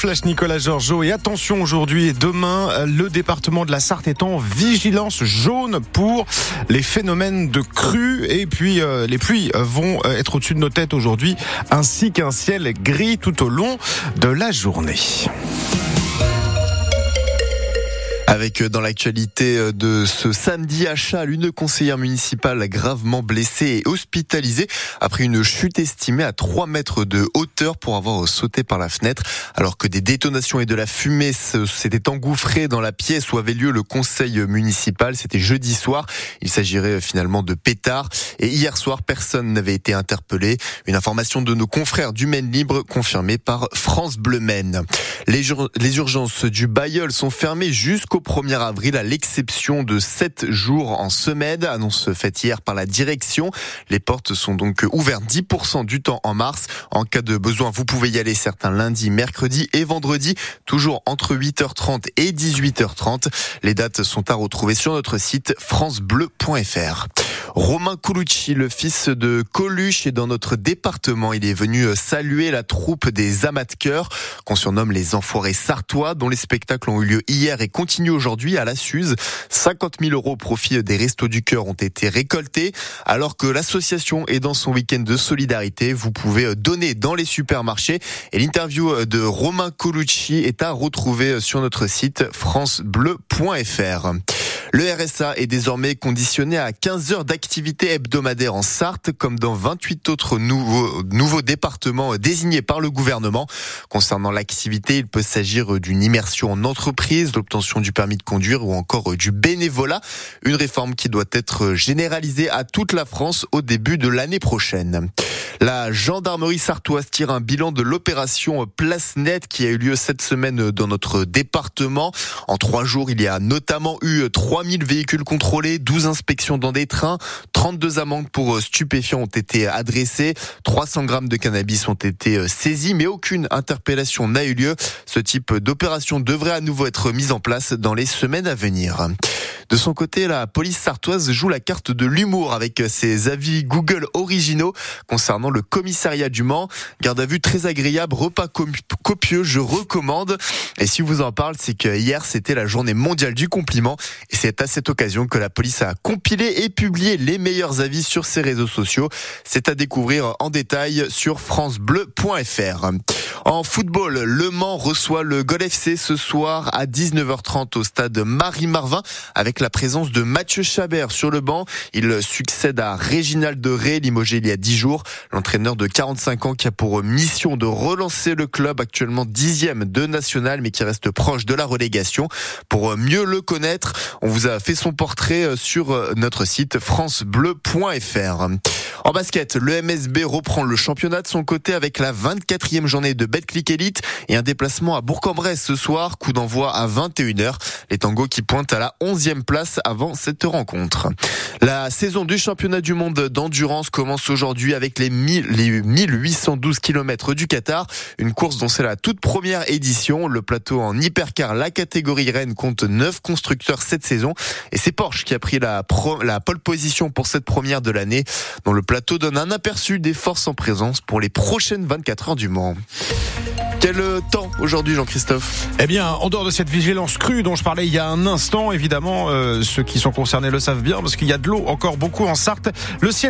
flash Nicolas Georgeot. Et attention aujourd'hui et demain, le département de la Sarthe est en vigilance jaune pour les phénomènes de crue. Et puis euh, les pluies vont euh, être au-dessus de nos têtes aujourd'hui, ainsi qu'un ciel gris tout au long de la journée. Avec euh, dans l'actualité euh, de ce samedi à Châles, une conseillère municipale gravement blessée et hospitalisée après une chute estimée à 3 mètres de hauteur pour avoir sauté par la fenêtre alors que des détonations et de la fumée s'étaient engouffrées dans la pièce où avait lieu le conseil municipal. C'était jeudi soir. Il s'agirait euh, finalement de pétards. Et hier soir, personne n'avait été interpellé. Une information de nos confrères du Maine Libre confirmée par France Bleu Maine. Les, les urgences du Bayeul sont fermées jusqu'au 1er avril à l'exception de 7 jours en semaine, annonce faite hier par la direction. Les portes sont donc ouvertes 10% du temps en mars. En cas de besoin, vous pouvez y aller certains lundis, mercredis et vendredis, toujours entre 8h30 et 18h30. Les dates sont à retrouver sur notre site francebleu.fr. Romain Colucci, le fils de Coluche, est dans notre département. Il est venu saluer la troupe des amas de cœur, qu'on surnomme les enfoirés sartois, dont les spectacles ont eu lieu hier et continuent aujourd'hui à la Suze. 50 000 euros au profit des Restos du Cœur ont été récoltés, alors que l'association est dans son week-end de solidarité. Vous pouvez donner dans les supermarchés. Et l'interview de Romain Colucci est à retrouver sur notre site francebleu.fr. Le RSA est désormais conditionné à 15 heures d'activité hebdomadaire en Sarthe, comme dans 28 autres nouveaux, départements désignés par le gouvernement. Concernant l'activité, il peut s'agir d'une immersion en entreprise, l'obtention du permis de conduire ou encore du bénévolat. Une réforme qui doit être généralisée à toute la France au début de l'année prochaine. La gendarmerie sartoise tire un bilan de l'opération Place Net qui a eu lieu cette semaine dans notre département. En trois jours, il y a notamment eu 3000 véhicules contrôlés, 12 inspections dans des trains, 32 amendes pour stupéfiants ont été adressées, 300 grammes de cannabis ont été saisis, mais aucune interpellation n'a eu lieu. Ce type d'opération devrait à nouveau être mise en place dans les semaines à venir. De son côté, la police sartoise joue la carte de l'humour avec ses avis Google originaux concernant le commissariat du Mans. Garde à vue très agréable, repas copieux, je recommande. Et si vous en parle, c'est que hier c'était la journée mondiale du compliment et c'est à cette occasion que la police a compilé et publié les meilleurs avis sur ses réseaux sociaux. C'est à découvrir en détail sur francebleu.fr. En football, Le Mans reçoit le Gol FC ce soir à 19h30 au stade Marie-Marvin avec la présence de Mathieu Chabert sur le banc. Il succède à Réginald de Ré, limogé il y a 10 jours. L'entraîneur de 45 ans qui a pour mission de relancer le club actuellement dixième de national mais qui reste proche de la relégation. Pour mieux le connaître, on vous a fait son portrait sur notre site francebleu.fr. En basket, le MSB reprend le championnat de son côté avec la 24e journée de Betclic Elite et un déplacement à Bourg-en-Bresse ce soir, coup d'envoi à 21h. Les tangos qui pointent à la 11e place avant cette rencontre. La saison du championnat du monde d'endurance commence aujourd'hui avec les, 1000, les 1812 km du Qatar, une course dont c'est la toute première édition. Le plateau en hypercar, la catégorie Rennes compte 9 constructeurs cette saison et c'est Porsche qui a pris la, la pole position pour cette première de l'année dont le plateau donne un aperçu des forces en présence pour les prochaines 24 heures du Mans. Quel temps aujourd'hui, Jean-Christophe? Eh bien, en dehors de cette vigilance crue dont je parlais il y a un instant, évidemment, euh, ceux qui sont concernés le savent bien, parce qu'il y a de l'eau encore beaucoup en Sarthe. Le ciel